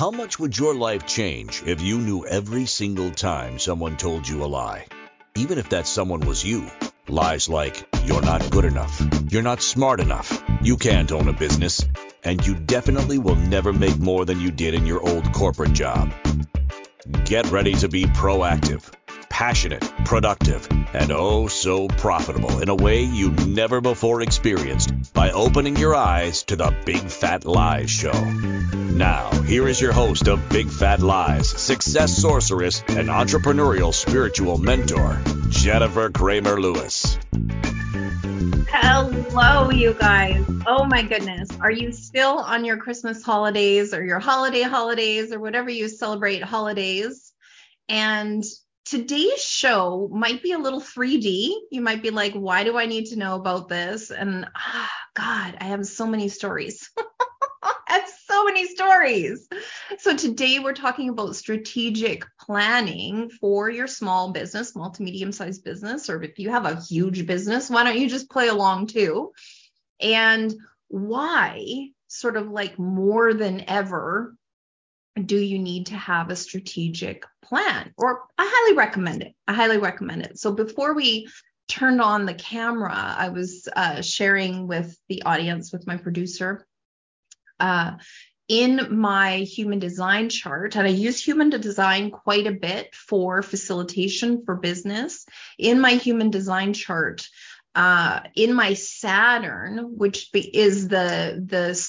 How much would your life change if you knew every single time someone told you a lie? Even if that someone was you. Lies like, you're not good enough, you're not smart enough, you can't own a business, and you definitely will never make more than you did in your old corporate job. Get ready to be proactive, passionate, productive, and oh so profitable in a way you never before experienced by opening your eyes to the Big Fat Lies Show. Now, here is your host of Big Fat Lies, success sorceress, and entrepreneurial spiritual mentor, Jennifer Kramer Lewis. Hello, you guys. Oh my goodness. Are you still on your Christmas holidays or your holiday holidays or whatever you celebrate holidays? And today's show might be a little 3D. You might be like, why do I need to know about this? And ah, God, I have so many stories. I have so many stories. So today we're talking about strategic planning for your small business, small to medium sized business, or if you have a huge business, why don't you just play along too? And why, sort of like more than ever, do you need to have a strategic plan? Or I highly recommend it. I highly recommend it. So before we turned on the camera, I was uh, sharing with the audience, with my producer, uh, in my human design chart, and I use human design quite a bit for facilitation for business. In my human design chart, uh, in my Saturn, which is the the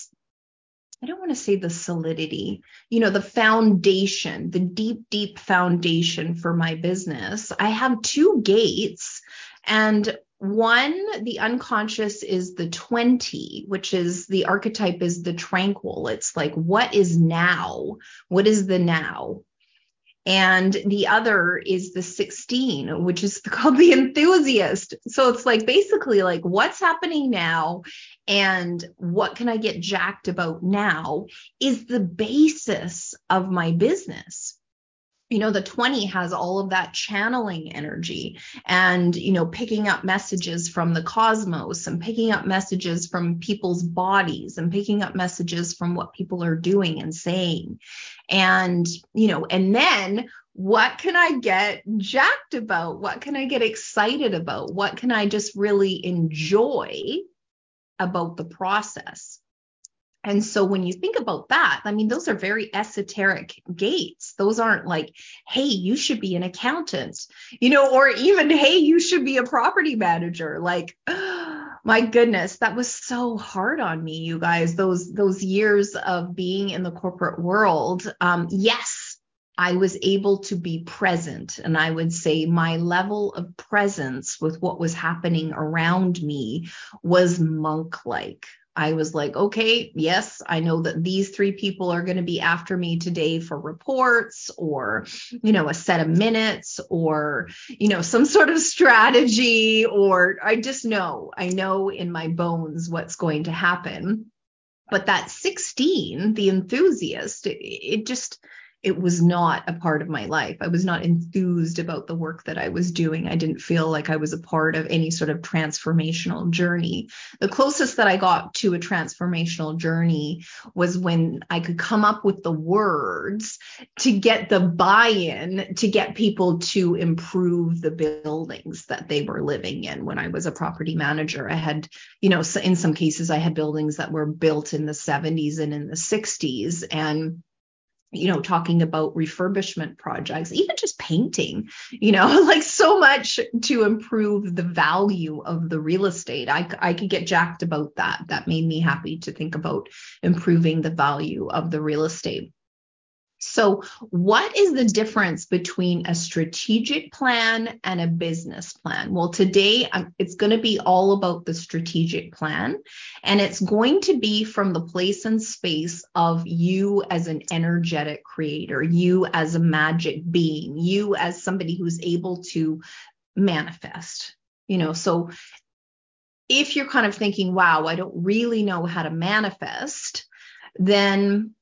I don't want to say the solidity, you know, the foundation, the deep, deep foundation for my business. I have two gates, and one, the unconscious is the 20, which is the archetype is the tranquil. It's like, what is now? What is the now? And the other is the 16 which is called the enthusiast. So it's like basically like what's happening now and what can i get jacked about now is the basis of my business you know the 20 has all of that channeling energy and you know picking up messages from the cosmos and picking up messages from people's bodies and picking up messages from what people are doing and saying. And you know and then what can i get jacked about? What can i get excited about? What can i just really enjoy about the process and so when you think about that, I mean, those are very esoteric gates. Those aren't like, hey, you should be an accountant, you know, or even, hey, you should be a property manager. Like, my goodness, that was so hard on me, you guys. Those those years of being in the corporate world. Um, yes, I was able to be present. And I would say my level of presence with what was happening around me was monk like. I was like, okay, yes, I know that these three people are going to be after me today for reports or, you know, a set of minutes or, you know, some sort of strategy, or I just know, I know in my bones what's going to happen. But that 16, the enthusiast, it, it just, it was not a part of my life. I was not enthused about the work that I was doing. I didn't feel like I was a part of any sort of transformational journey. The closest that I got to a transformational journey was when I could come up with the words to get the buy in to get people to improve the buildings that they were living in. When I was a property manager, I had, you know, in some cases, I had buildings that were built in the 70s and in the 60s. And you know, talking about refurbishment projects, even just painting, you know, like so much to improve the value of the real estate. I, I could get jacked about that. That made me happy to think about improving the value of the real estate. So, what is the difference between a strategic plan and a business plan? Well, today um, it's going to be all about the strategic plan, and it's going to be from the place and space of you as an energetic creator, you as a magic being, you as somebody who's able to manifest. You know, so if you're kind of thinking, wow, I don't really know how to manifest, then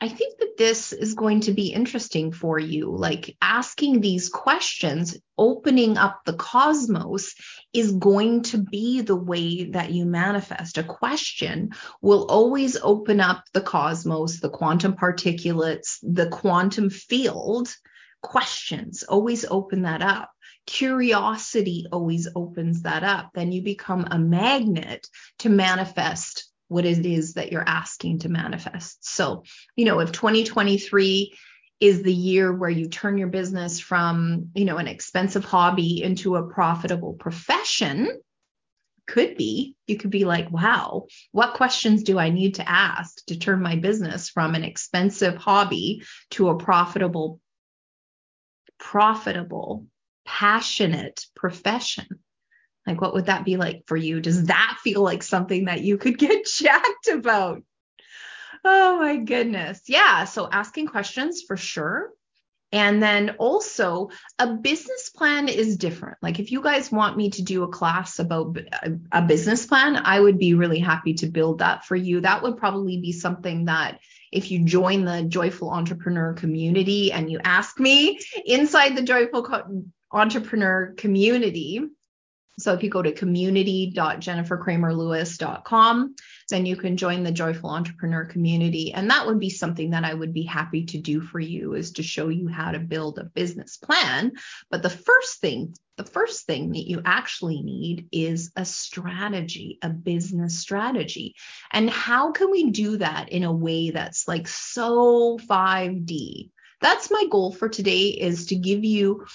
I think that this is going to be interesting for you. Like asking these questions, opening up the cosmos is going to be the way that you manifest. A question will always open up the cosmos, the quantum particulates, the quantum field. Questions always open that up. Curiosity always opens that up. Then you become a magnet to manifest what it is that you're asking to manifest. So, you know, if 2023 is the year where you turn your business from, you know, an expensive hobby into a profitable profession, could be you could be like wow what questions do i need to ask to turn my business from an expensive hobby to a profitable profitable passionate profession like, what would that be like for you? Does that feel like something that you could get jacked about? Oh my goodness. Yeah. So asking questions for sure. And then also, a business plan is different. Like, if you guys want me to do a class about a, business plan, I would be really happy to build that for you. That would probably be something that if you join the Joyful Entrepreneur community and you ask me inside the Joyful Entrepreneur community, so if you go to community.jenniferkramerlewis.com, then you can join the Joyful Entrepreneur community. And that would be something that I would be happy to do for you is to show you how to build a business plan. But the first thing, the first thing that you actually need is a strategy, a business strategy. And how can we do that in a way that's like so 5D? That's my goal for today is to give you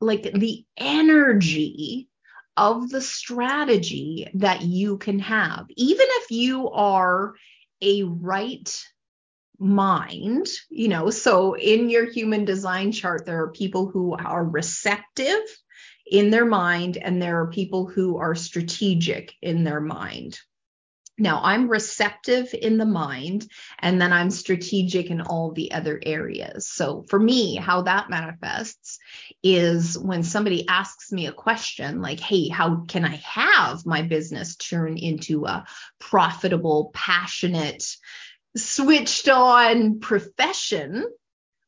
like the energy of the strategy that you can have. Even if you are a right mind, you know, so in your human design chart, there are people who are receptive in their mind, and there are people who are strategic in their mind. Now, I'm receptive in the mind, and then I'm strategic in all the other areas. So, for me, how that manifests is when somebody asks me a question like, Hey, how can I have my business turn into a profitable, passionate, switched on profession?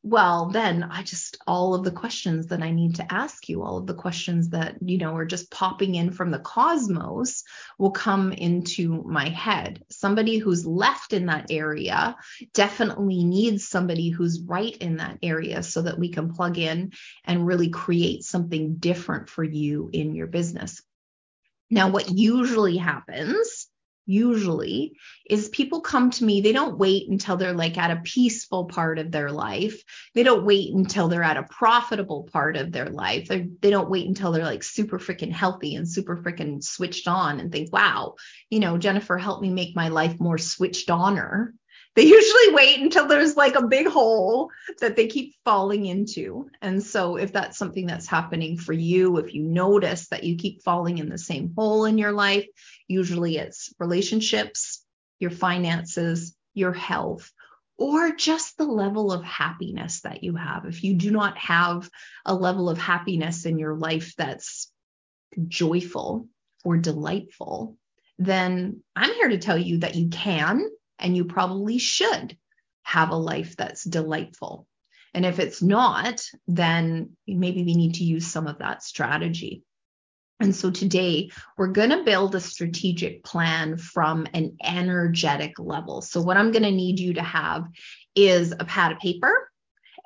Well then i just all of the questions that i need to ask you all of the questions that you know are just popping in from the cosmos will come into my head. Somebody who's left in that area definitely needs somebody who's right in that area so that we can plug in and really create something different for you in your business. Now what usually happens usually is people come to me they don't wait until they're like at a peaceful part of their life. They don't wait until they're at a profitable part of their life. They're, they don't wait until they're like super freaking healthy and super freaking switched on and think wow you know jennifer helped me make my life more switched oner. They usually wait until there's like a big hole that they keep falling into. And so, if that's something that's happening for you, if you notice that you keep falling in the same hole in your life, usually it's relationships, your finances, your health, or just the level of happiness that you have. If you do not have a level of happiness in your life that's joyful or delightful, then I'm here to tell you that you can and you probably should have a life that's delightful. And if it's not, then maybe we need to use some of that strategy. And so today we're going to build a strategic plan from an energetic level. So, what I'm going to need you to have is a pad of paper.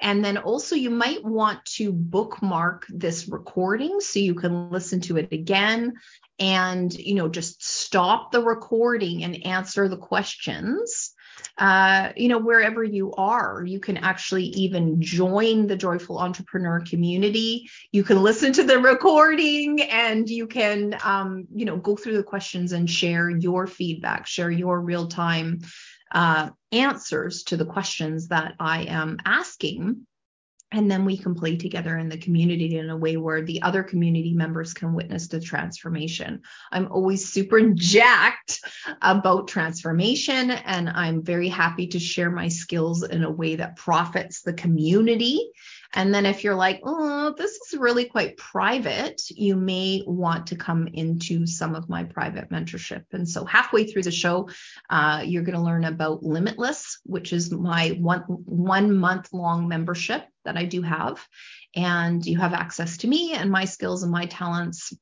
And then also, you might want to bookmark this recording so you can listen to it again and you know just stop the recording and answer the questions uh, you know wherever you are you can actually even join the joyful entrepreneur community. You can listen to the recording and you can um, you know go through the questions and share your feedback share your real time uh, answers to the questions that i am asking and then we can play together in the community in a way where the other community members can witness the transformation. I'm always super jacked about transformation, and I'm very happy to share my skills in a way that profits the community and then if you're like, oh, this is really quite private, you may want to come into some of my private mentorship. And so halfway through the show, uh, you're going to learn about Limitless, which is my one one month long membership that I do have. And you have access to me and my skills and my talents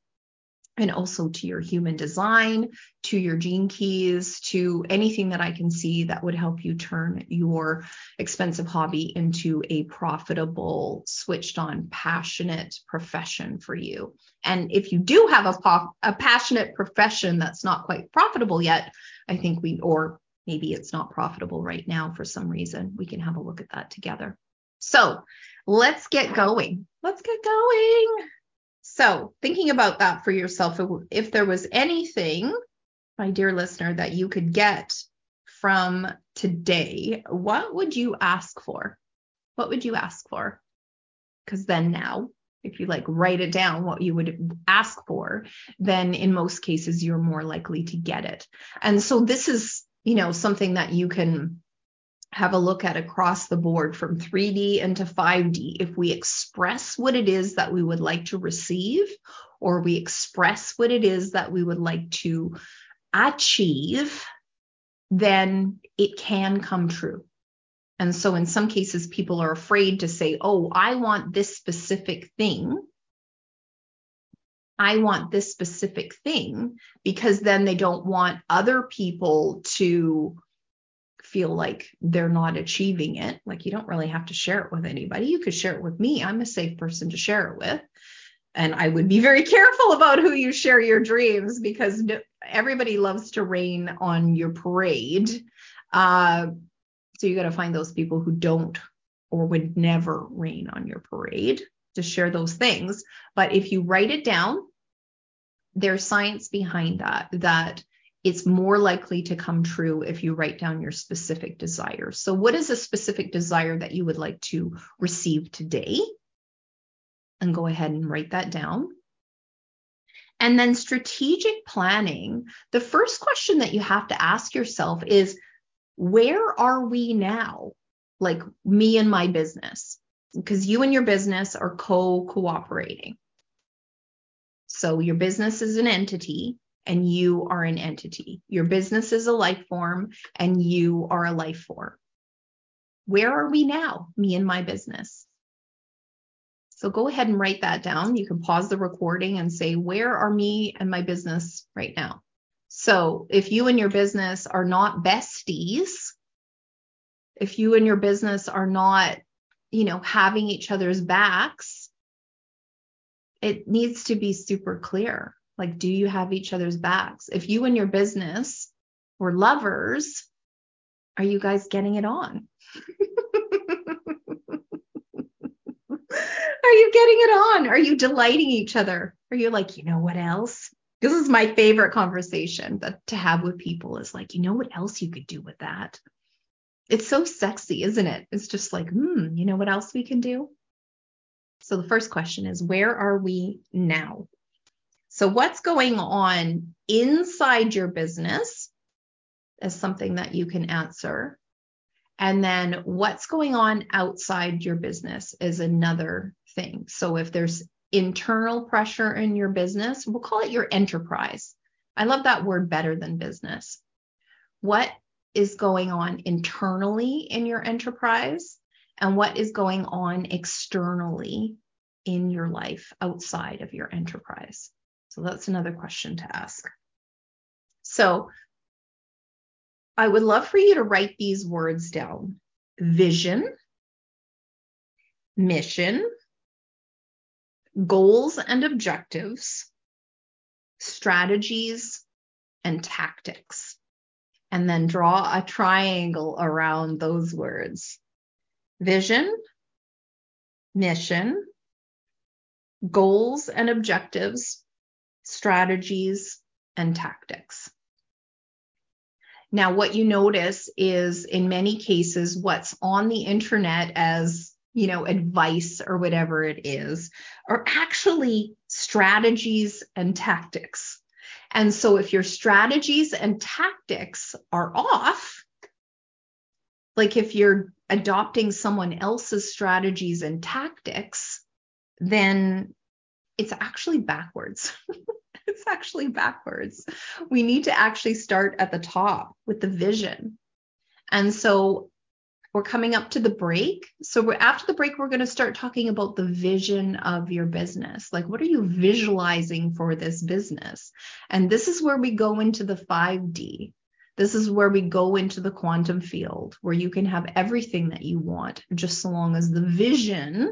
and also to your human design, to your gene keys, to anything that I can see that would help you turn your expensive hobby into a profitable, switched on, passionate profession for you. And if you do have a, a passionate profession that's not quite profitable yet, I think we, or maybe it's not profitable right now for some reason, we can have a look at that together. So let's get going. Let's get going. So, thinking about that for yourself, if there was anything, my dear listener, that you could get from today, what would you ask for? What would you ask for? Because then now, if you like write it down what you would ask for, then in most cases you're more likely to get it. And so this is, you know, something that you can have a look at across the board from 3D into 5D. If we express what it is that we would like to receive, or we express what it is that we would like to achieve, then it can come true. And so, in some cases, people are afraid to say, Oh, I want this specific thing. I want this specific thing because then they don't want other people to feel like they're not achieving it. Like you don't really have to share it with anybody. You could share it with me. I'm a safe person to share it with. And I would be very careful about who you share your dreams because everybody loves to rain on your parade. Uh, so you got to find those people who don't or would never rain on your parade to share those things. But if you write it down, there's science behind that, that it's more likely to come true if you write down your specific desires. So, what is a specific desire that you would like to receive today? And go ahead and write that down. And then strategic planning. The first question that you have to ask yourself is where are we now? Like me and my business, because you and your business are co cooperating. So your business is an entity and you are an entity. Your business is a life form and you are a life form. Where are we now, me and my business? So go ahead and write that down. You can pause the recording and say, Where are me and my business right now? So if you and your business are not besties, if you and your business are not, you know, having each other's backs, it needs to be super clear. Like, do you have each other's backs? If you and your business were lovers, are you guys getting it on? are you getting it on? Are you delighting each other? Are you like, you know what else? This is my favorite conversation that to have with people is like, you know what else you could do with that? It's so sexy, isn't it? It's just like, hmm, you know what else we can do? So the first question is, where are we now? So, what's going on inside your business is something that you can answer. And then what's going on outside your business is another thing. So, if there's internal pressure in your business, we'll call it your enterprise. I love that word better than business. What is going on internally in your enterprise and what is going on externally in your life outside of your enterprise? So that's another question to ask. So I would love for you to write these words down vision, mission, goals and objectives, strategies, and tactics. And then draw a triangle around those words vision, mission, goals and objectives, strategies, and tactics. Now, what you notice is in many cases, what's on the internet as you know, advice or whatever it is, are actually strategies and tactics. And so if your strategies and tactics are off, like if you're adopting someone else's strategies and tactics, then it's actually backwards. it's actually backwards. We need to actually start at the top with the vision. And so we're coming up to the break. So after the break, we're going to start talking about the vision of your business. Like, what are you visualizing for this business? And this is where we go into the 5D. This is where we go into the quantum field where you can have everything that you want, just so long as the vision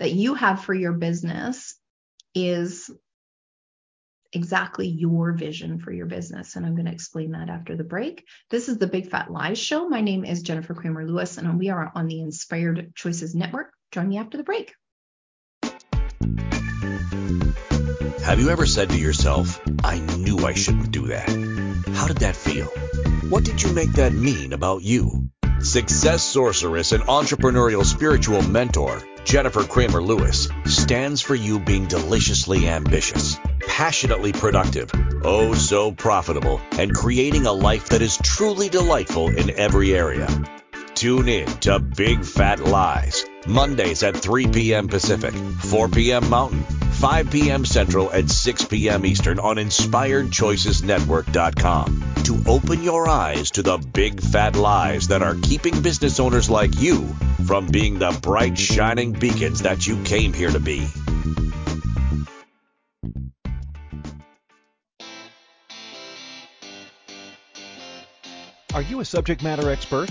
that you have for your business is exactly your vision for your business. And I'm going to explain that after the break. This is the Big Fat Lies Show. My name is Jennifer Kramer Lewis, and we are on the Inspired Choices Network. Join me after the break. Have you ever said to yourself, I knew I shouldn't do that? How did that feel? What did you make that mean about you? Success sorceress and entrepreneurial spiritual mentor, Jennifer Kramer Lewis, stands for you being deliciously ambitious passionately productive, oh so profitable, and creating a life that is truly delightful in every area. Tune in to Big Fat Lies, Mondays at 3 p.m. Pacific, 4 p.m. Mountain, 5 p.m. Central, and 6 p.m. Eastern on InspiredChoicesNetwork.com to open your eyes to the big fat lies that are keeping business owners like you from being the bright, shining beacons that you came here to be. Are you a subject matter expert?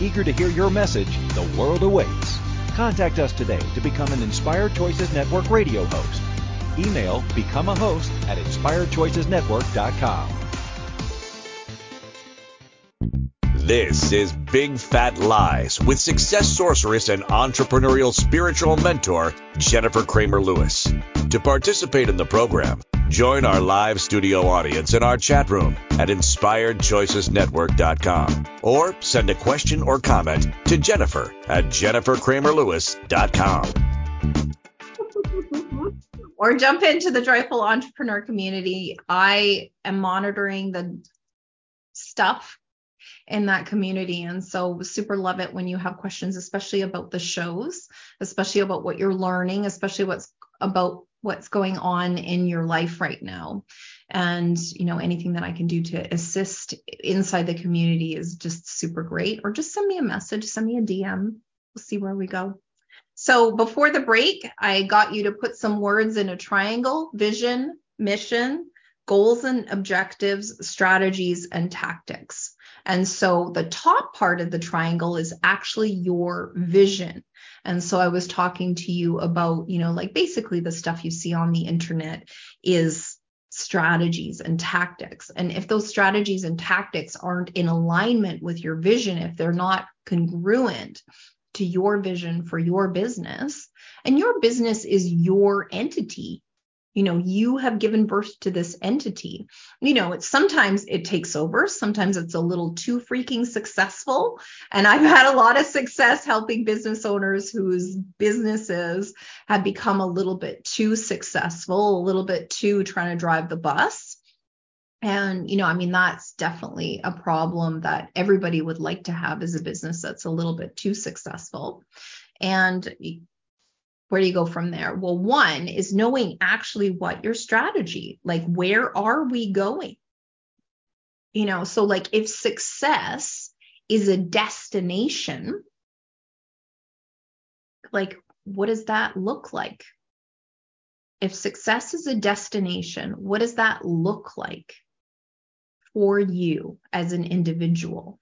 Eager to hear your message, the world awaits. Contact us today to become an Inspired Choices Network radio host. Email become a host at inspiredchoicesnetwork.com. This is Big Fat Lies with success sorceress and entrepreneurial spiritual mentor, Jennifer Kramer Lewis. To participate in the program, join our live studio audience in our chat room at inspiredchoicesnetwork.com or send a question or comment to Jennifer at jenniferkramerlewis.com. or jump into the joyful entrepreneur community. I am monitoring the stuff in that community. And so super love it when you have questions, especially about the shows, especially about what you're learning, especially what's about what's going on in your life right now. And, you know, anything that I can do to assist inside the community is just super great. Or just send me a message, send me a DM. We'll see where we go. So before the break, I got you to put some words in a triangle vision, mission, goals and objectives, strategies, and tactics. And so the top part of the triangle is actually your vision. And so I was talking to you about, you know, like basically the stuff you see on the internet is strategies and tactics. And if those strategies and tactics aren't in alignment with your vision, if they're not congruent to your vision for your business, and your business is your entity, you know you have given birth to this entity. You know it's sometimes it takes over sometimes it's a little too freaking successful. And i've had a lot of success helping business owners whose businesses have become a little bit too successful a little bit too trying to drive the bus. And you know i mean that's definitely a problem that everybody would like to have as a business that's a little bit too successful. And where do you go from there? Well, one is knowing actually what your strategy, like where are we going? You know, so like if success is a destination, like what does that look like? If success is a destination, what does that look like for you as an individual?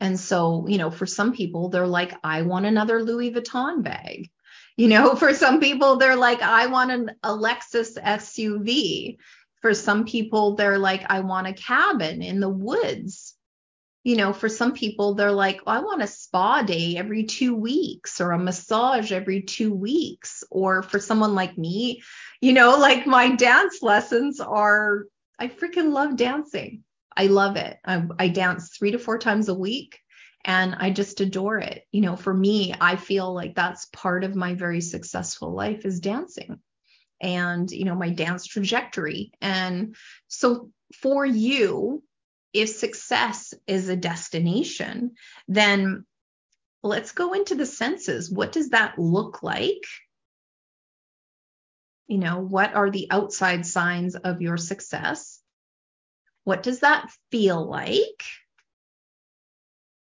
And so, you know, for some people, they're like, I want another Louis Vuitton bag. You know, for some people, they're like, I want an Lexus SUV. For some people, they're like, I want a cabin in the woods. You know, for some people, they're like, I want a spa day every two weeks or a massage every two weeks. Or for someone like me, you know, like my dance lessons are, I freaking love dancing. I love it. I, I dance three to four times a week and I just adore it. You know, for me, I feel like that's part of my very successful life is dancing and, you know, my dance trajectory. And so for you, if success is a destination, then let's go into the senses. What does that look like? You know, what are the outside signs of your success? What does that feel like?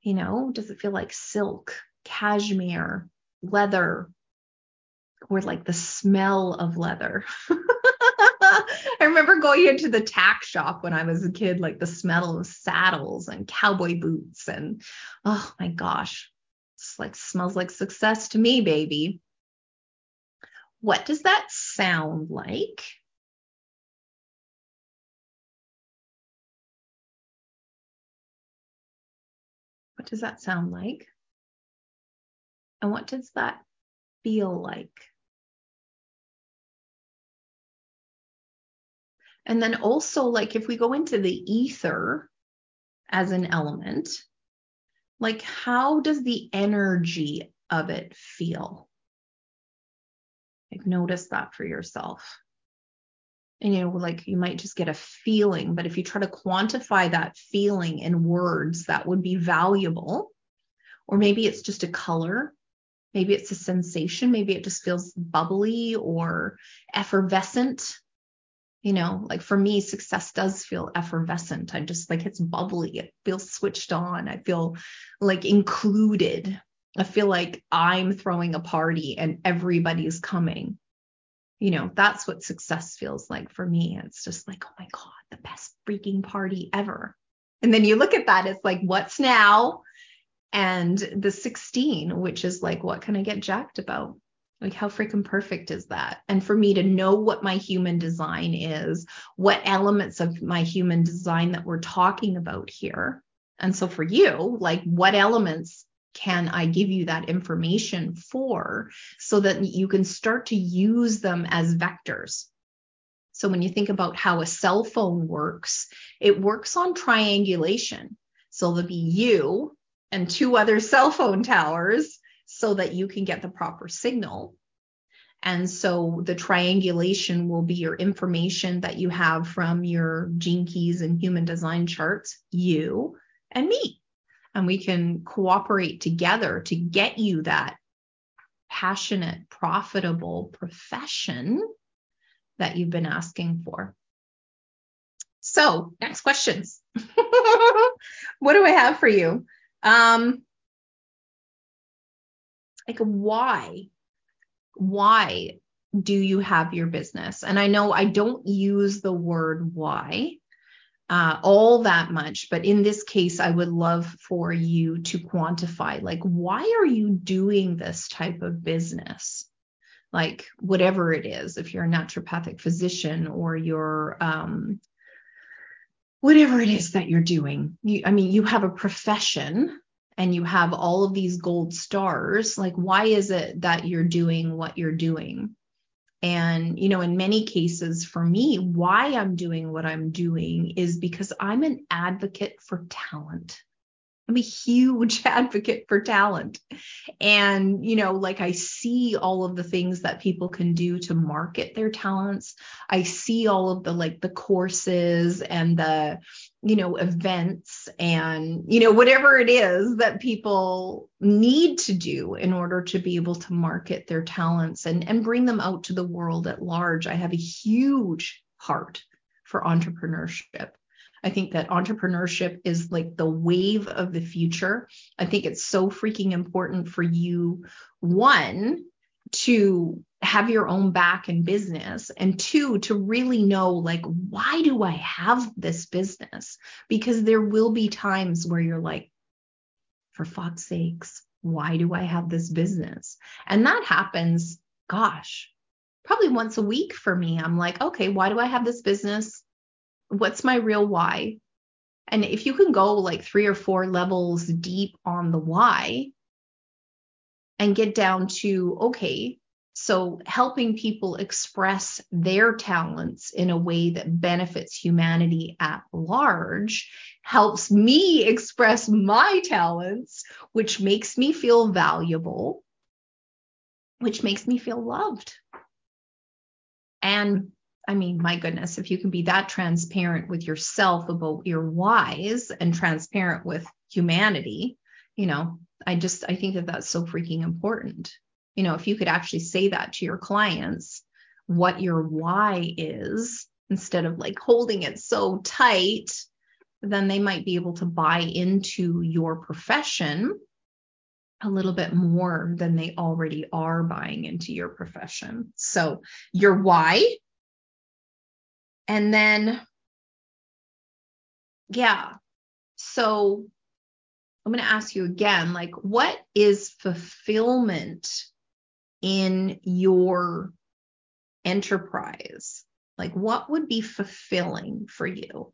You know, does it feel like silk, cashmere, leather, or like the smell of leather? I remember going into the tack shop when I was a kid, like the smell of saddles and cowboy boots. And oh my gosh, it's like smells like success to me, baby. What does that sound like? What does that sound like? And what does that feel like? And then also, like, if we go into the ether as an element, like, how does the energy of it feel? Like, notice that for yourself and you know like you might just get a feeling but if you try to quantify that feeling in words that would be valuable. Or maybe it's just a color. Maybe it's a sensation. Maybe it just feels bubbly or effervescent. You know like for me success does feel effervescent. I just like it's bubbly. It feels switched on. I feel like included. I feel like i'm throwing a party and everybody's coming you know, that's what success feels like for me. It's just like, oh my God, the best freaking party ever. And then you look at that, it's like, what's now? And the 16, which is like, what can I get jacked about? Like, how freaking perfect is that? And for me to know what my human design is, what elements of my human design that we're talking about here. And so for you, like, what elements can I give you that information for so that you can start to use them as vectors? So when you think about how a cell phone works, it works on triangulation. So there'll be you and two other cell phone towers so that you can get the proper signal. And so the triangulation will be your information that you have from your gene keys and human design charts, you and me and we can cooperate together to get you that passionate, profitable profession that you've been asking for. So, next questions. what do I have for you? Um, like, why? Why do you have your business? And I know I don't use the word why uh, all that much. But in this case, I would love for you to quantify like, why are you doing this type of business? Like, whatever it is, if you're a naturopathic physician or you're, um, whatever it is that you're doing, you, I mean, you have a profession and you have all of these gold stars. Like, why is it that you're doing what you're doing? And, you know, in many cases for me, why I'm doing what I'm doing is because I'm an advocate for talent. I'm a huge advocate for talent. And, you know, like I see all of the things that people can do to market their talents. I see all of the like the courses and the, you know, events and, you know, whatever it is that people need to do in order to be able to market their talents and, and bring them out to the world at large. I have a huge heart for entrepreneurship. I think that entrepreneurship is like the wave of the future. I think it's so freaking important for you, one, to have your own back in business and two to really know like why do i have this business because there will be times where you're like for fuck's sakes why do I have this business? And that happens, gosh, probably once a week for me. I'm like, okay, why do I have this business? What's my real why? And if you can go like three or four levels deep on the why and get down to, okay, so helping people express their talents in a way that benefits humanity at large helps me express my talents, which makes me feel valuable, which makes me feel loved. And I mean, my goodness, if you can be that transparent with yourself about your whys and transparent with humanity, you know, I just, I think that that's so freaking important. You know, if you could actually say that to your clients, what your why is, instead of like holding it so tight, then they might be able to buy into your profession a little bit more than they already are buying into your profession. So, your why. And then, yeah. So, I'm going to ask you again like, what is fulfillment in your enterprise? Like, what would be fulfilling for you?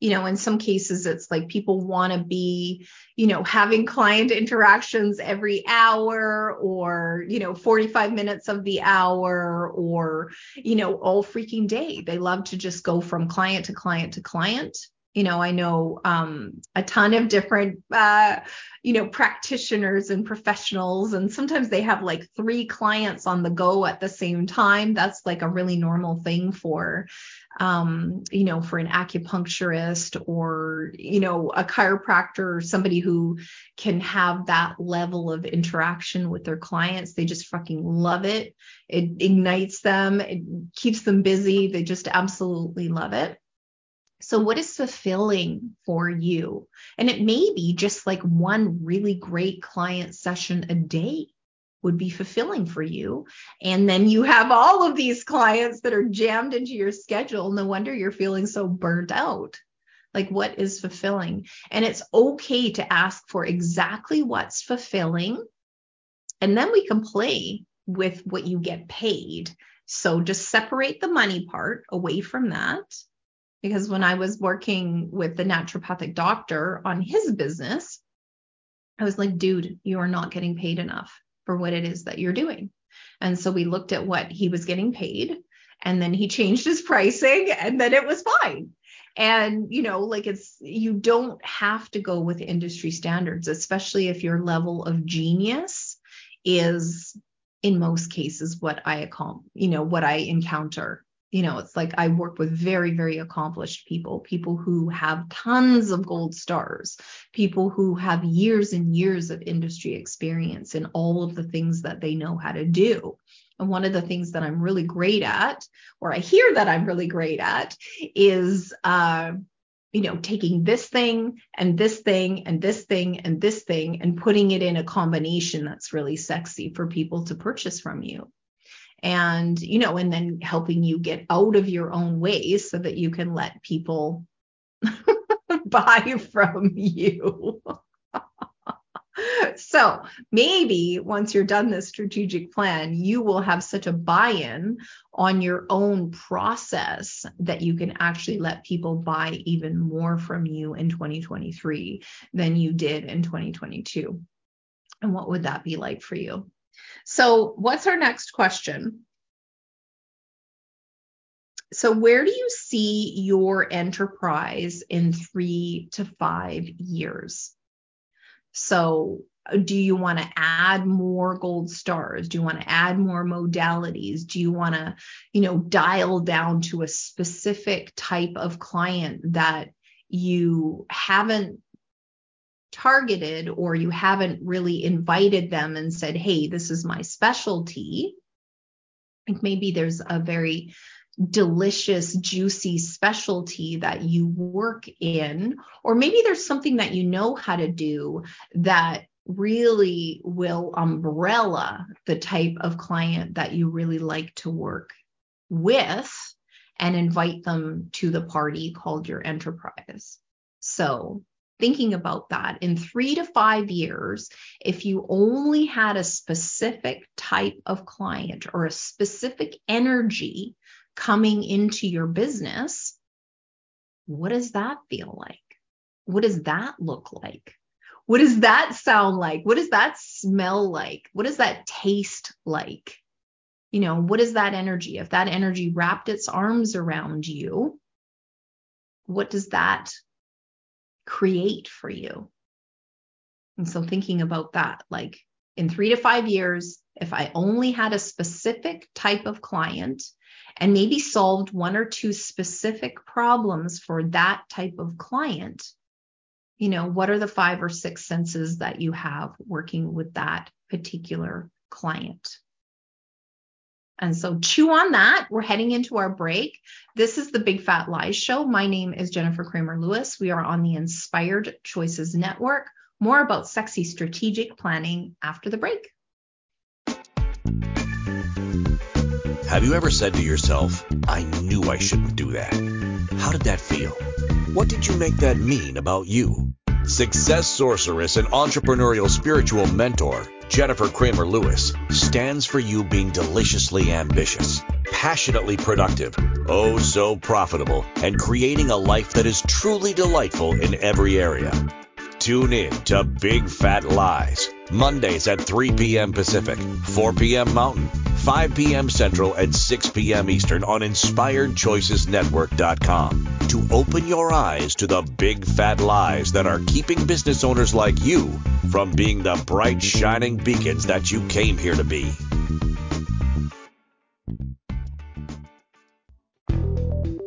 You know, in some cases, it's like people want to be, you know, having client interactions every hour or, you know, 45 minutes of the hour or, you know, all freaking day. They love to just go from client to client to client you know i know um, a ton of different uh, you know practitioners and professionals and sometimes they have like three clients on the go at the same time. That's like a really normal thing for um, you know for an acupuncturist or you know a chiropractor or somebody who can have that level of interaction with their clients. They just fucking love it. It ignites them. It keeps them busy. They just absolutely love it so, what is fulfilling for you? And it may be just like one really great client session a day would be fulfilling for you. And then you have all of these clients that are jammed into your schedule. No wonder you're feeling so burnt out. Like, what is fulfilling? And it's okay to ask for exactly what's fulfilling. And then we can play with what you get paid. So, just separate the money part away from that because when I was working with the naturopathic doctor on his business, I was like, dude, you are not getting paid enough for what it is that you're doing. And so we looked at what he was getting paid and then he changed his pricing and then it was fine. And, you know, like it's, you don't have to go with industry standards, especially if your level of genius is in most cases what I you know, what I encounter you know, it's like I work with very, very accomplished people, people who have tons of gold stars, people who have years and years of industry experience in all of the things that they know how to do. And one of the things that I'm really great at, or I hear that I'm really great at, is, uh, you know, taking this thing and this thing and this thing and this thing and putting it in a combination that's really sexy for people to purchase from you and you know and then helping you get out of your own ways so that you can let people buy from you. So maybe once you're done this strategic plan you will have such a buy-in on your own process that you can actually let people buy even more from you in 2023 than you did in 2022 and what would that be like for you so, what's our next question? So, where do you see your enterprise in three to five years? So, do you want to add more gold stars? Do you want to add more modalities? Do you want to, you know, dial down to a specific type of client that you haven't targeted or you haven't really invited them and said, hey, this is my specialty. Like maybe there's a very delicious, juicy specialty that you work in, or maybe there's something that you know how to do that really will umbrella the type of client that you really like to work with and invite them to the party called your enterprise. So thinking about that in three to five years, if you only had a specific type of client or a specific energy coming into your business, what does that feel like? What does that look like? What does that sound like? What does that smell like? What does that taste like? You know, what is that energy? If that energy wrapped its arms around you, what does that create for you? And so thinking about that, like in three to five years, if I only had a specific type of client and maybe solved one or two specific problems for that type of client, you know, what are the five or six senses that you have working with that particular client? And so chew on that. We're heading into our break. This is the Big Fat Lies Show. My name is Jennifer Kramer Lewis. We are on the Inspired Choices Network. More about sexy strategic planning after the break. Have you ever said to yourself, I knew I shouldn't do that? How did that feel? What did you make that mean about you? Success sorceress and entrepreneurial spiritual mentor Jennifer Kramer Lewis stands for you being deliciously ambitious, passionately productive, oh so profitable, and creating a life that is truly delightful in every area. Tune in to Big Fat Lies, Mondays at 3 p.m. Pacific, 4 p.m. Mountain, 5 p.m. Central, and 6 p.m. Eastern on InspiredChoicesNetwork.com to open your eyes to the big fat lies that are keeping business owners like you from being the bright, shining beacons that you came here to be.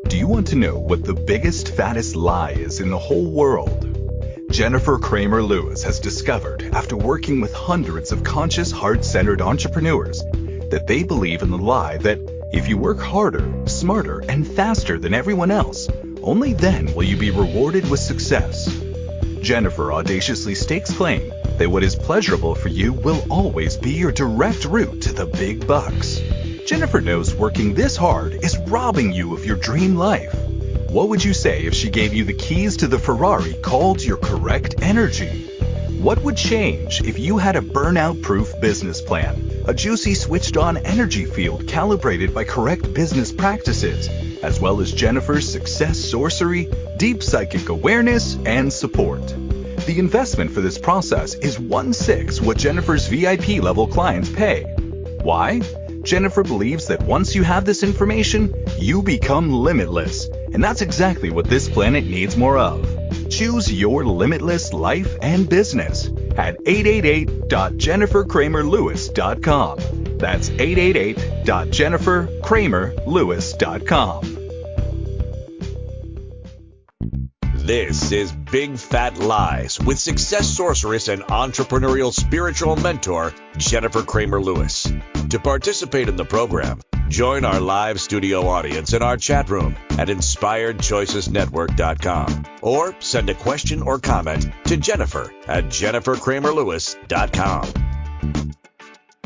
Do you want to know what the biggest, fattest lie is in the whole world? Jennifer Kramer Lewis has discovered, after working with hundreds of conscious, heart centered entrepreneurs, that they believe in the lie that if you work harder, smarter, and faster than everyone else, only then will you be rewarded with success. Jennifer audaciously stakes claim that what is pleasurable for you will always be your direct route to the big bucks. Jennifer knows working this hard is robbing you of your dream life. What would you say if she gave you the keys to the Ferrari called your correct energy? What would change if you had a burnout proof business plan, a juicy switched on energy field calibrated by correct business practices, as well as Jennifer's success sorcery, deep psychic awareness, and support? The investment for this process is one sixth what Jennifer's VIP level clients pay. Why? Jennifer believes that once you have this information, you become limitless. And that's exactly what this planet needs more of. Choose your limitless life and business at 888.jenniferkramerlewis.com. That's 888.jenniferkramerlewis.com. This is Big Fat Lies with success sorceress and entrepreneurial spiritual mentor, Jennifer Kramer Lewis. To participate in the program, join our live studio audience in our chat room at inspiredchoicesnetwork.com or send a question or comment to Jennifer at jenniferkramerlewis.com.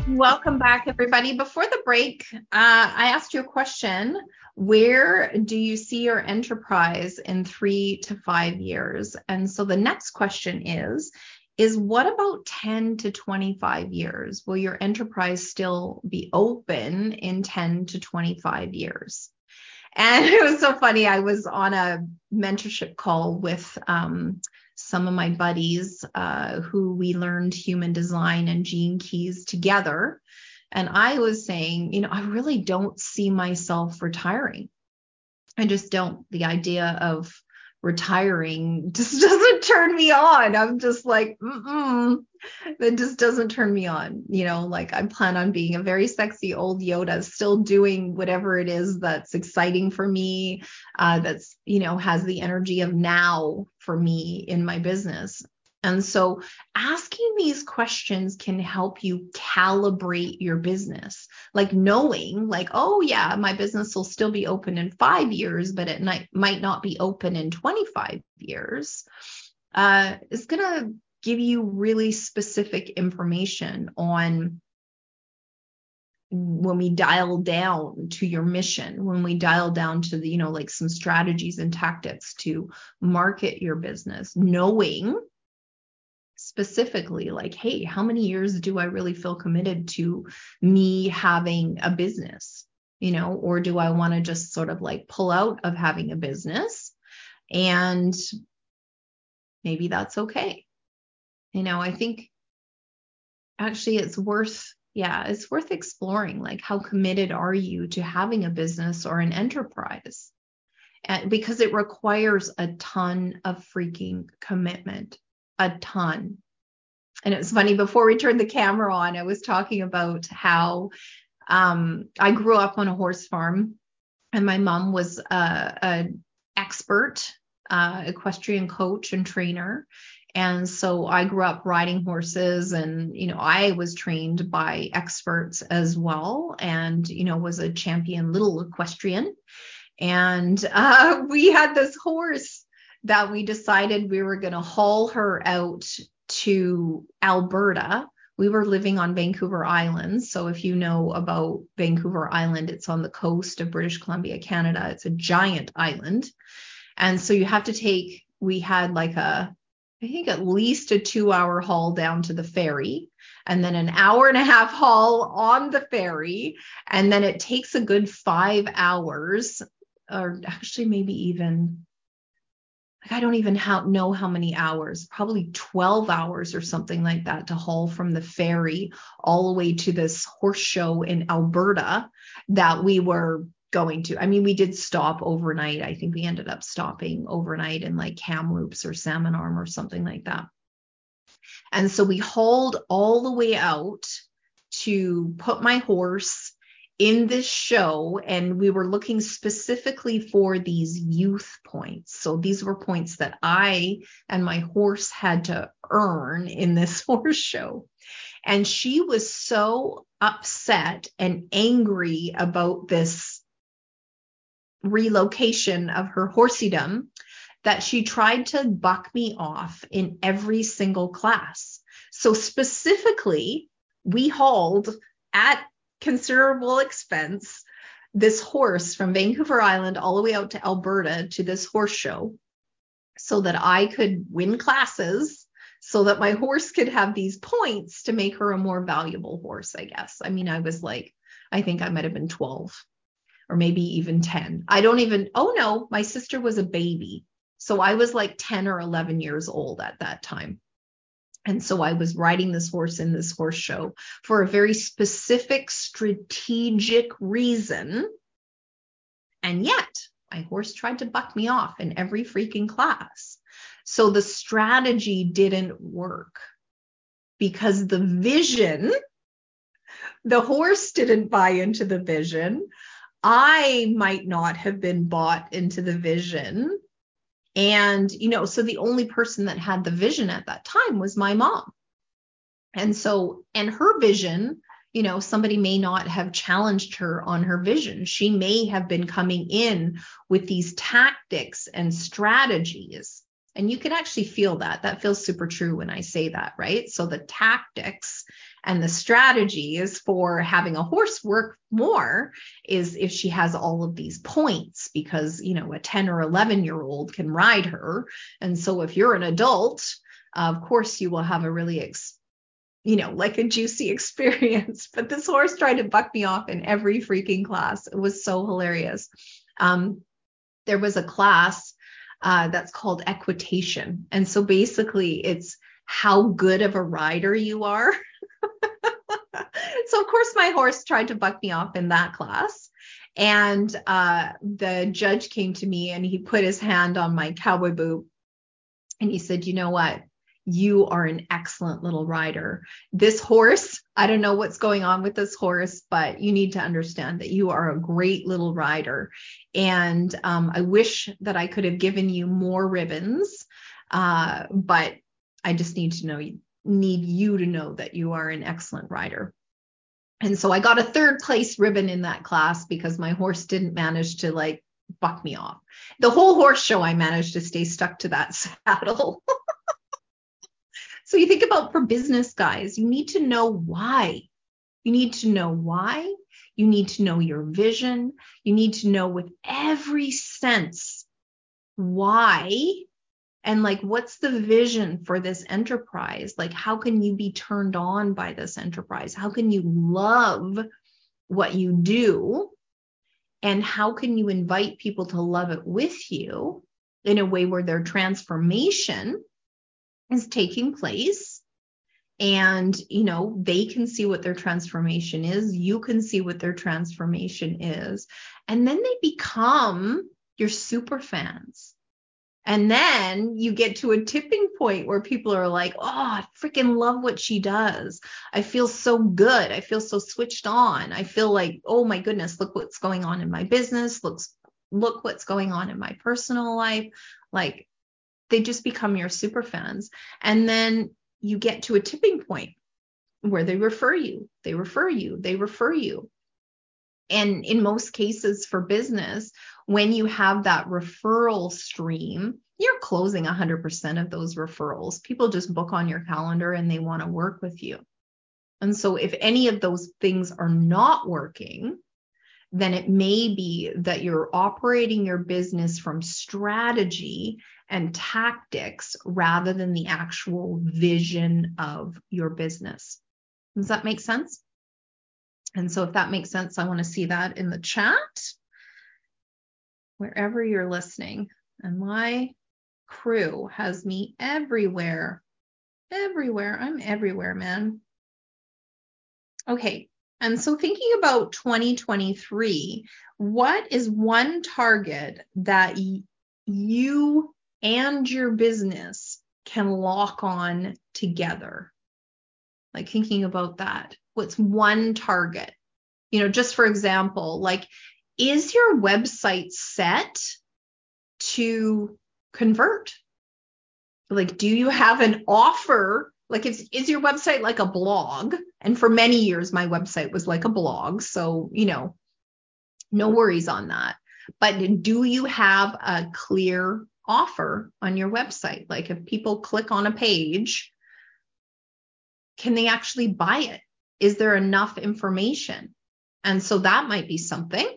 Welcome back, everybody. Before the break, uh, I asked you a question. Where do you see your enterprise in three to five years? And so the next question is is what about 10 to 25 years? Will your enterprise still be open in 10 to 25 years? And it was so funny. I was on a mentorship call with um, some of my buddies uh, who we learned human design and gene keys together. And I was saying, you know, I really don't see myself retiring. I just don't. The idea of retiring just doesn't turn me on. I'm just like, mm that just doesn't turn me on. You know, like I plan on being a very sexy old Yoda, still doing whatever it is that's exciting for me, uh, that's, you know, has the energy of now for me in my business. And so asking these questions can help you calibrate your business. Like knowing, like, oh, yeah, my business will still be open in five years, but it might, might not be open in 25 years, uh, is going to give you really specific information on when we dial down to your mission, when we dial down to the, you know, like some strategies and tactics to market your business, knowing specifically like hey how many years do i really feel committed to me having a business? You know or do i want to just sort of like pull out of having a business? And maybe that's okay. You know i think actually it's worth yeah it's worth exploring like how committed are you to having a business or an enterprise? And because it requires a ton of freaking commitment a ton. And it was funny before we turned the camera on, I was talking about how um, I grew up on a horse farm, and my mom was an expert uh, equestrian coach and trainer. And so I grew up riding horses and, you know, I was trained by experts as well and, you know, was a champion little equestrian. And uh, we had this horse that we decided we were going to haul her out to Alberta. We were living on Vancouver Island. So, if you know about Vancouver Island, it's on the coast of British Columbia, Canada. It's a giant island. And so, you have to take, we had like a, I think at least a two hour haul down to the ferry, and then an hour and a half haul on the ferry. And then it takes a good five hours, or actually, maybe even like I don't even how, know how many hours, probably 12 hours or something like that to haul from the ferry all the way to this horse show in Alberta that we were going to. I mean, we did stop overnight. I think we ended up stopping overnight in like Kamloops or Salmon Arm or something like that. And so we hauled all the way out to put my horse in this show and we were looking specifically for these youth points. So these were points that I and my horse had to earn in this horse show. And she was so upset and angry about this relocation of her horsedom that she tried to buck me off in every single class. So specifically, we hauled at considerable expense this horse from Vancouver Island all the way out to Alberta to this horse show so that I could win classes so that my horse could have these points to make her a more valuable horse, I guess. I mean, I was like, I think I might have been 12 or maybe even 10. I don't even, oh no, my sister was a baby. So I was like 10 or 11 years old at that time. And so I was riding this horse in this horse show for a very specific strategic reason. And yet my horse tried to buck me off in every freaking class. So the strategy didn't work because the vision, the horse didn't buy into the vision. I might not have been bought into the vision and, you know, so the only person that had the vision at that time was my mom. And so, and her vision, you know, somebody may not have challenged her on her vision. She may have been coming in with these tactics and strategies. And you can actually feel that. That feels super true when I say that, right? So the tactics and the strategy is for having a horse work more is if she has all of these points because, you know, a 10 or 11 year old can ride her. And so if you're an adult, of course you will have a really ex- you know, like a juicy experience. But this horse tried to buck me off in every freaking class. It was so hilarious. Um, there was a class uh, that's called equitation. And so basically, it's how good of a rider you are. so of course my horse tried to buck me off in that class. And uh, the judge came to me and he put his hand on my cowboy boot and he said you know what? You are an excellent little rider. This horse i don't know what's going on with this horse but you need to understand that you are a great little rider. And um, i wish that i could have given you more ribbons uh, but i just need to know need you to know that you are an excellent rider. And so I got a third place ribbon in that class because my horse didn't manage to like buck me off. The whole horse show, I managed to stay stuck to that saddle. so you think about for business guys, you need to know why. You need to know why You need to know your vision. You need to know with every sense why and like what's the vision for this enterprise? Like how can you be turned on by this enterprise? How can you love what you do? And how can you invite people to love it with you in a way where their transformation is taking place? And you know they can see what their transformation is you can see what their transformation is. And then they become your super fans and then you get to a tipping point where people are like, oh, I freaking love what she does. I feel so good. I feel so switched on. I feel like, oh my goodness, look what's going on in my business. Looks, look what's going on in my personal life. Like they just become your super fans. And then you get to a tipping point where they refer you, they refer you, they refer you. And in most cases for business, when you have that referral stream, you're closing 100% of those referrals. People just book on your calendar and they want to work with you. And so, if any of those things are not working, then it may be that you're operating your business from strategy and tactics rather than the actual vision of your business. Does that make sense? And so, if that makes sense, I want to see that in the chat wherever you're listening. And my crew has me everywhere. Everywhere. I'm everywhere, man. Okay. And so thinking about 2023, what is one target that y- you and your business can lock on together? Like thinking about that. What's one target? You know, just for example, like is your website set to convert? Like, do you have an offer? Like, is, is your website like a blog? And for many years, my website was like a blog. So, you know, no worries on that. But do you have a clear offer on your website? Like, if people click on a page, can they actually buy it? Is there enough information? And so that might be something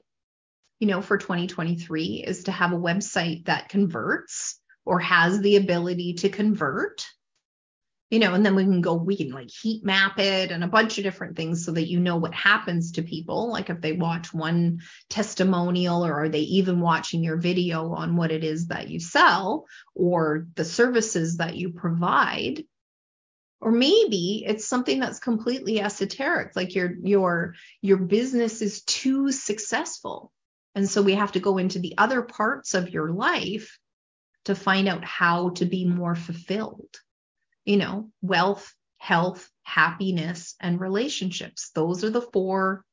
you know, for 2023 is to have a website that converts or has the ability to convert. You know, and then we can go, we can like heat map it and a bunch of different things so that you know what happens to people. Like if they watch one testimonial or are they even watching your video on what it is that you sell or the services that you provide or maybe it's something that's completely esoteric like your your your business is too successful and so we have to go into the other parts of your life to find out how to be more fulfilled. You know, wealth, health, happiness, and relationships. Those are the four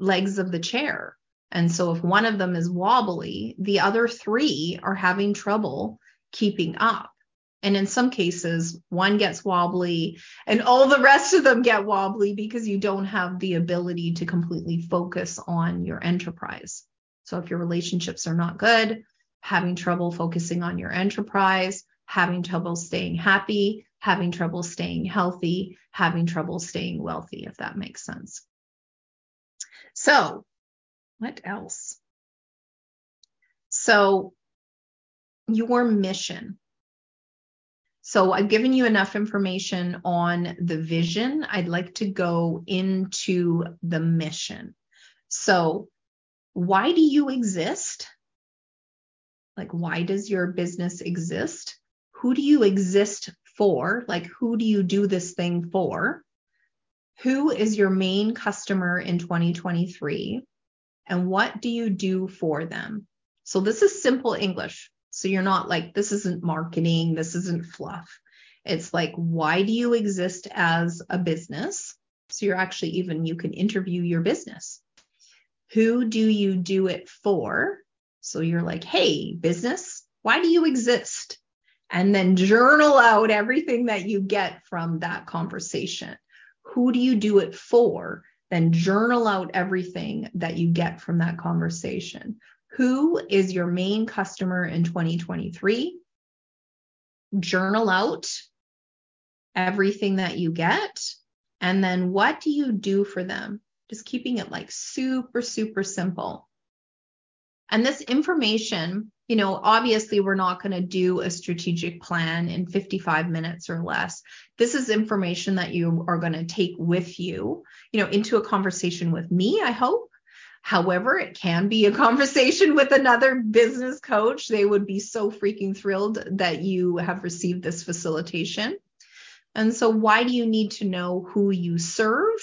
legs of the chair. And so if one of them is wobbly, the other three are having trouble keeping up. And in some cases, one gets wobbly and all the rest of them get wobbly because you don't have the ability to completely focus on your enterprise. So if your relationships are not good, having trouble focusing on your enterprise, having trouble staying happy, having trouble staying healthy, having trouble staying wealthy, if that makes sense. So, what else? So, your mission so I've given you enough information on the vision. I'd like to go into the mission. So, why do you exist? Like, why does your business exist? Who do you exist for? Like, who do you do this thing for? Who is your main customer in 2023? And what do you do for them? So, this is simple English. So you're not like, this isn't marketing, this isn't fluff. It's like, why do you exist as a business? So you're actually even, you can interview your business. Who do you do it for? So you're like, hey, business, why do you exist? And then journal out everything that you get from that conversation. Who do you do it for? Then journal out everything that you get from that conversation. Who is your main customer in 2023? Journal out everything that you get. And then what do you do for them? just keeping it like super, super simple. And this information, you know, obviously we're not going to do a strategic plan in 55 minutes or less. This is information that you are going to take with you, you know, into a conversation with me, I hope. However, it can be a conversation with another business coach. They would be so freaking thrilled that you have received this facilitation. And so, why do you need to know who you serve?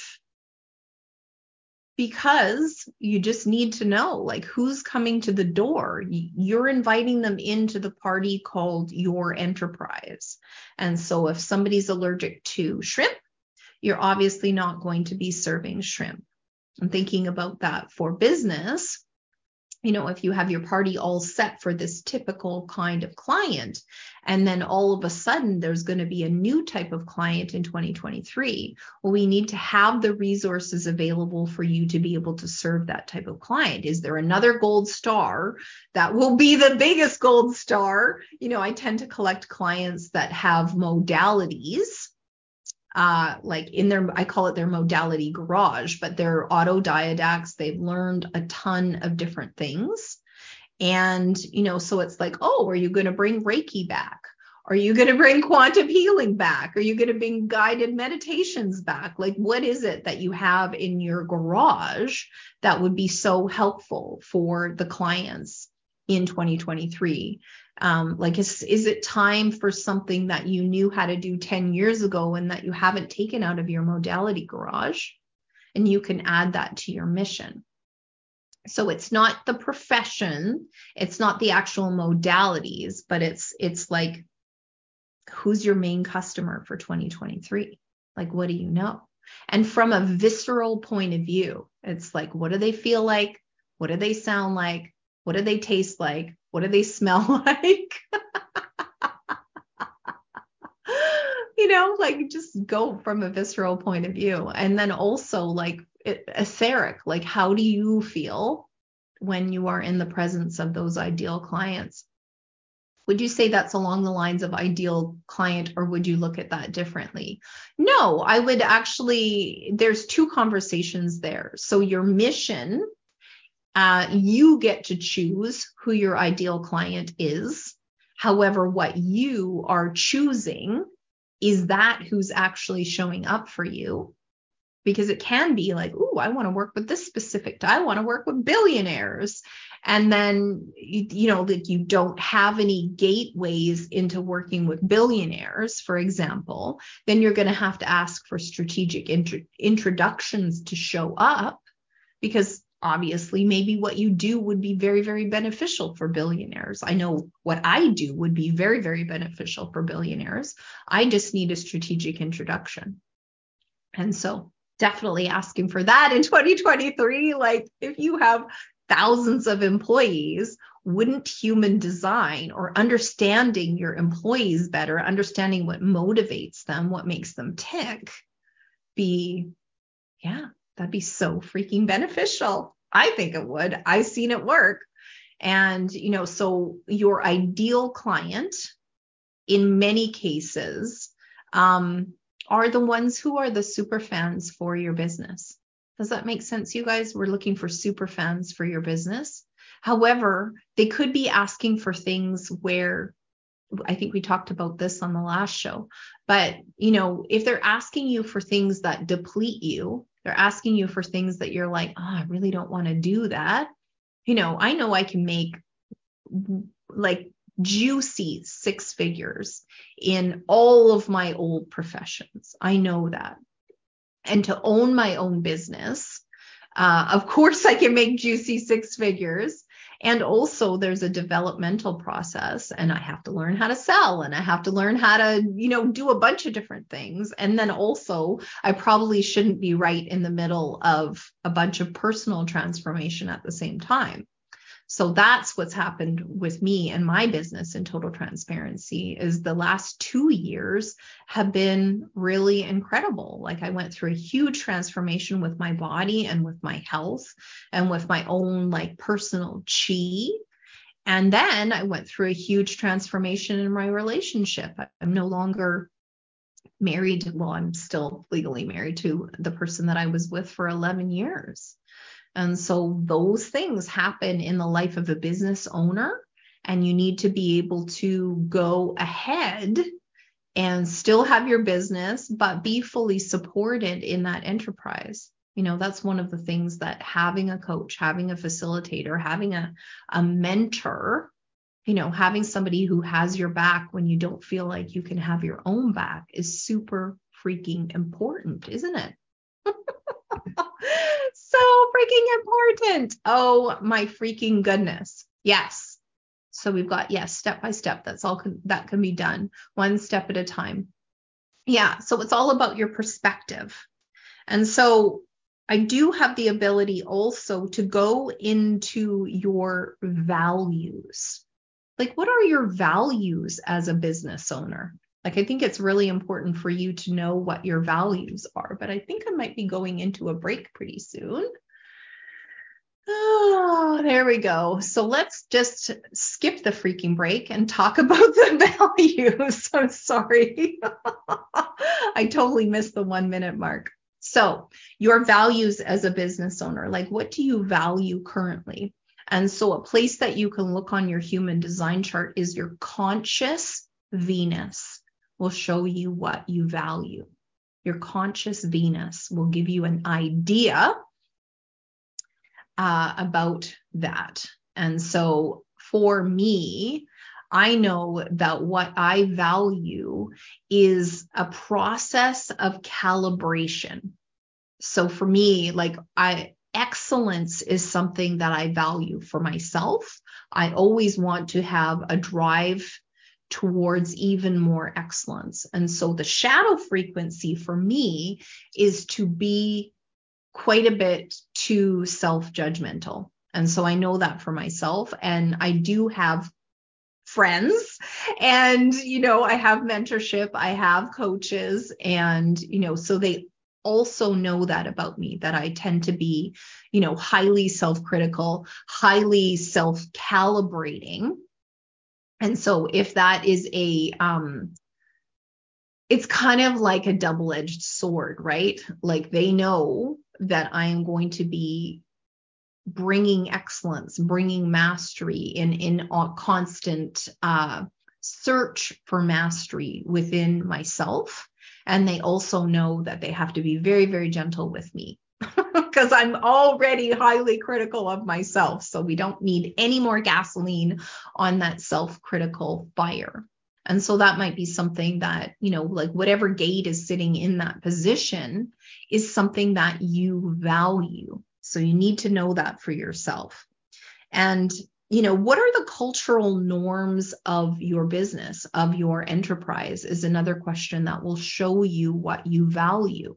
because you just need to know like who's coming to the door you're inviting them into the party called your enterprise and so if somebody's allergic to shrimp you're obviously not going to be serving shrimp i'm thinking about that for business you know, if you have your party all set for this typical kind of client, and then all of a sudden there's going to be a new type of client in 2023, well, we need to have the resources available for you to be able to serve that type of client. Is there another gold star that will be the biggest gold star? You know, I tend to collect clients that have modalities uh, like in their, I call it their modality garage, but they're autodidacts. They've learned a ton of different things. And, you know, so it's like, oh, are you going to bring Reiki back? Are you going to bring quantum healing back? Are you going to bring guided meditations back? Like, what is it that you have in your garage that would be so helpful for the clients in 2023? um, like is, is it time for something that you knew how to do 10 years ago and that you haven't taken out of your modality garage? And you can add that to your mission. So it's not the profession it's not the actual modalities but it's it's like who's your main customer for 2023 like what do you know? And from a visceral point of view it's like what do they feel like? What do they sound like what do they taste like what do they smell like? you know, like just go from a visceral point of view. And then also like etheric, like how do you feel when you are in the presence of those ideal clients? Would you say that's along the lines of ideal client, or would you look at that differently? No, I would actually, there's two conversations there. So your mission uh, you get to choose who your ideal client is. However, what you are choosing is that who's actually showing up for you. Because it can be like, oh, I want to work with this specific, I want to work with billionaires. And then, you, know, like you don't have any gateways into working with billionaires, for example, then you're going to have to ask for strategic intro- introductions to show up because obviously maybe what you do would be very very beneficial for billionaires. I know what i do would be very very beneficial for billionaires. I just need a strategic introduction. And so definitely asking for that in 2023 like if you have thousands of employees wouldn't human design or understanding your employees better understanding what motivates them what makes them tick be yeah That'd be so freaking beneficial. I think it would. I've seen it work. And, you know, so your ideal client in many cases um, are the ones who are the super fans for your business. Does that make sense, you guys? We're looking for super fans for your business. However, they could be asking for things where I think we talked about this on the last show, but you know, if they're asking you for things that deplete you, they're asking you for things that you're like, oh, I really don't want to do that. You know, I know I can make like juicy six figures in all of my old professions. I know that. And to own my own business, uh, of course, I can make juicy six figures. And also there's a developmental process and I have to learn how to sell and I have to learn how to, you know, do a bunch of different things. And then also I probably shouldn't be right in the middle of a bunch of personal transformation at the same time. So that's what's happened with me and my business in total transparency is the last 2 years have been really incredible. Like I went through a huge transformation with my body and with my health and with my own like personal chi. And then I went through a huge transformation in my relationship. I'm no longer married, well, I'm still legally married to the person that I was with for 11 years. And so those things happen in the life of a business owner, and you need to be able to go ahead and still have your business, but be fully supported in that enterprise. You know, that's one of the things that having a coach, having a facilitator, having a, a mentor, you know, having somebody who has your back when you don't feel like you can have your own back is super freaking important, isn't it? so freaking important. Oh my freaking goodness. Yes. So we've got yes, step by step. That's all can, that can be done one step at a time. Yeah, so it's all about your perspective. And so I do have the ability also to go into your values. Like, what are your values as a business owner? Like, I think it's really important for you to know what your values are, but I think I might be going into a break pretty soon. Oh, there we go. So let's just skip the freaking break and talk about the values. I'm sorry. I totally missed the one minute mark. So, your values as a business owner, like what do you value currently? And so, a place that you can look on your human design chart is your conscious Venus, will show you what you value. Your conscious Venus will give you an idea uh, about that. And so for me, I know that what I value is a process of calibration. So for me, like I, excellence is something that I value for myself. I always want to have a drive towards even more excellence. And so the shadow frequency for me is to be quite a bit too self judgmental. And so I know that for myself. And I do have friends and, you know, I have mentorship, I have coaches, and, you know, so they also know that about me that I tend to be, you know, highly self critical, highly self calibrating. And so if that is a, um, it's kind of like a double edged sword, right? Like they know that I am going to be bringing excellence, bringing mastery in in a constant uh, search for mastery within myself. And they also know that they have to be very, very gentle with me because I'm already highly critical of myself. So we don't need any more gasoline on that self critical fire. And so that might be something that, you know, like whatever gate is sitting in that position is something that you value. So you need to know that for yourself. And, you know, what are the cultural norms of your business, of your enterprise is another question that will show you what you value.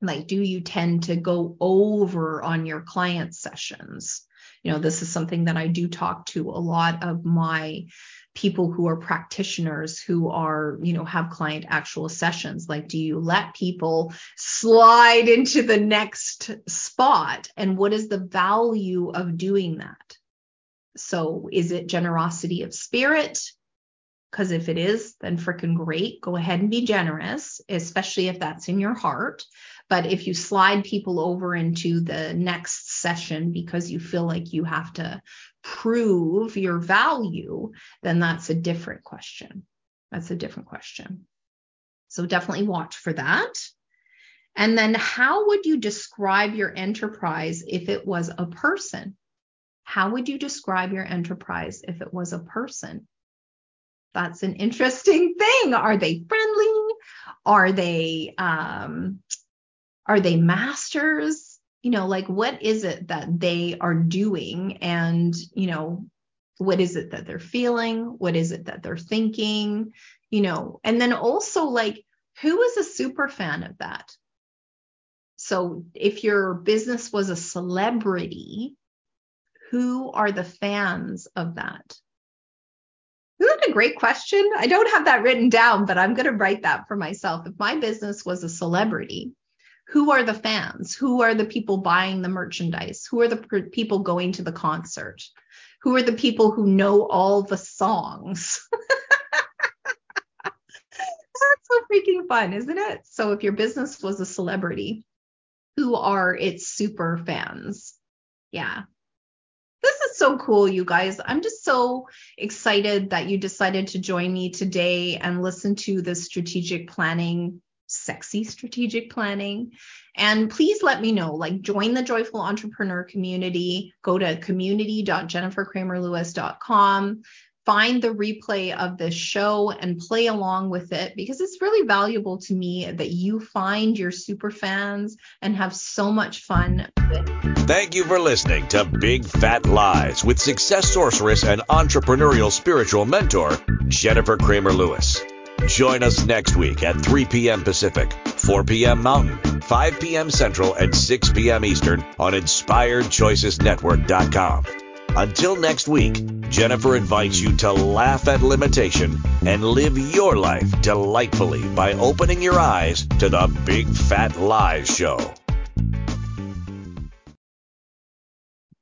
Like, do you tend to go over on your client sessions? You know, this is something that I do talk to a lot of my people who are practitioners who are, you know, have client actual sessions? Like, do you let people slide into the next spot? And what is the value of doing that? So, is it generosity of spirit? Because if it is, then freaking great. Go ahead and be generous, especially if that's in your heart. But if you slide people over into the next session because you feel like you have to prove your value, then that's a different question. That's a different question. So definitely watch for that. And then, how would you describe your enterprise if it was a person? How would you describe your enterprise if it was a person? That's an interesting thing. Are they friendly? Are they um, are they masters? you know, like what is it that they are doing and, you know, what is it that they're feeling? What is it that they're thinking? You know, and then also like who is a super fan of that? So if your business was a celebrity, who are the fans of that? Isn't that a great question? I don't have that written down, but I'm going to write that for myself. If my business was a celebrity, who are the fans? Who are the people buying the merchandise? Who are the people going to the concert? Who are the people who know all the songs? That's so freaking fun, isn't it? So if your business was a celebrity, who are its super fans? Yeah. This is so cool, you guys. I'm just so excited that you decided to join me today and listen to the strategic planning sexy strategic planning. And please let me know, like join the joyful entrepreneur community, go to community.jenniferkramerlewis.com, find the replay of this show and play along with it because it's really valuable to me that you find your super fans and have so much fun. Thank you for listening to Big Fat Lies with success sorceress and entrepreneurial spiritual mentor, Jennifer Kramer Lewis. Join us next week at 3 p.m. Pacific, 4 p.m. Mountain, 5 p.m. Central, and 6 p.m. Eastern on InspiredChoicesNetwork.com. Until next week, Jennifer invites you to laugh at limitation and live your life delightfully by opening your eyes to the Big Fat Lies Show.